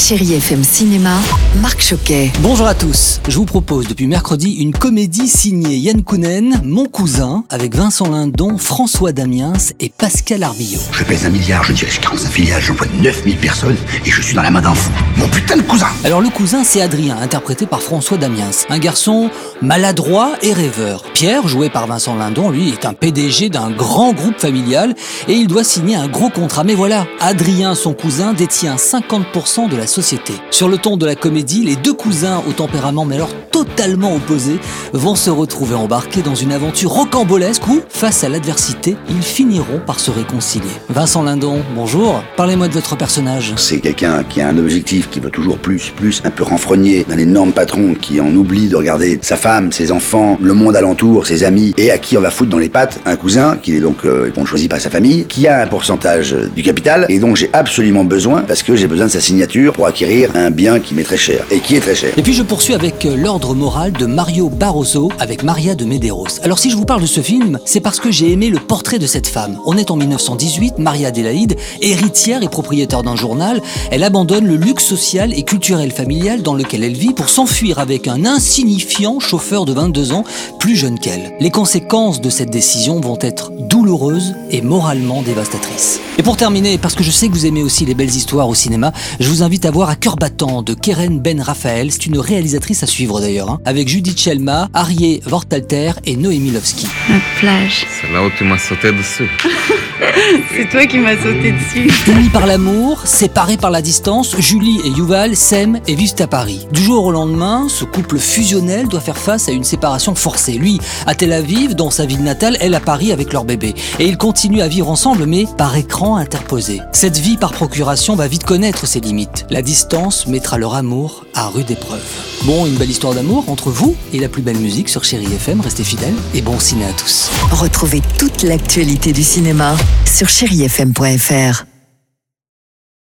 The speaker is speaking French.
Chérie FM Cinéma, Marc Choquet. Bonjour à tous. Je vous propose depuis mercredi une comédie signée Yann Kounen, Mon cousin, avec Vincent Lindon, François Damiens et Pascal Arbillot. Je pèse un milliard, je dirige 45 filiales, j'emploie 9000 personnes et je suis dans la main d'un fou. Mon putain de cousin Alors le cousin, c'est Adrien, interprété par François Damiens. Un garçon maladroit et rêveur. Pierre, joué par Vincent Lindon, lui, est un PDG d'un grand groupe familial et il doit signer un gros contrat. Mais voilà, Adrien, son cousin, détient 50% de la société. Sur le ton de la comédie, les deux cousins au tempérament mais alors totalement opposés vont se retrouver embarqués dans une aventure rocambolesque où, face à l'adversité, ils finiront par se réconcilier. Vincent Lindon, bonjour. Parlez-moi de votre personnage. C'est quelqu'un qui a un objectif, qui veut toujours plus, plus, un peu renfrogné dans l'énorme patron qui en oublie de regarder sa femme, ses enfants, le monde alentour, ses amis, et à qui on va foutre dans les pattes un cousin, qui est donc euh, bon, choisi par sa famille, qui a un pourcentage du capital, et dont j'ai absolument besoin, parce que j'ai besoin de sa signature pour acquérir un bien qui m'est très et qui est très cher. Et puis je poursuis avec euh, l'ordre moral de Mario Barroso avec Maria de Medeiros. Alors si je vous parle de ce film, c'est parce que j'ai aimé le portrait de cette femme. On est en 1918, Maria Adélaïde, héritière et propriétaire d'un journal, elle abandonne le luxe social et culturel familial dans lequel elle vit pour s'enfuir avec un insignifiant chauffeur de 22 ans, plus jeune qu'elle. Les conséquences de cette décision vont être et moralement dévastatrices. Et pour terminer, parce que je sais que vous aimez aussi les belles histoires au cinéma, je vous invite à voir À cœur battant de Keren Ben Raphaël. C'est une réalisatrice à suivre d'ailleurs, hein, avec Judith Chelma, Arié Vortalter et Noémie Lovski. Notre plage. C'est là où tu m'as sauté dessus. C'est toi qui m'as sauté dessus. Unis par l'amour, séparés par la distance, Julie et Yuval s'aiment et vivent à Paris. Du jour au lendemain, ce couple fusionnel doit faire face à une séparation forcée. Lui à Tel Aviv, dans sa ville natale, elle à Paris avec leur bébé. Et ils continuent à vivre ensemble, mais par écran interposé. Cette vie par procuration va vite connaître ses limites. La distance mettra leur amour à rude épreuve. Bon, une belle histoire d'amour entre vous et la plus belle musique sur Chéri FM. Restez fidèles et bon ciné à tous. Retrouvez toute l'actualité du cinéma sur chérifm.fr.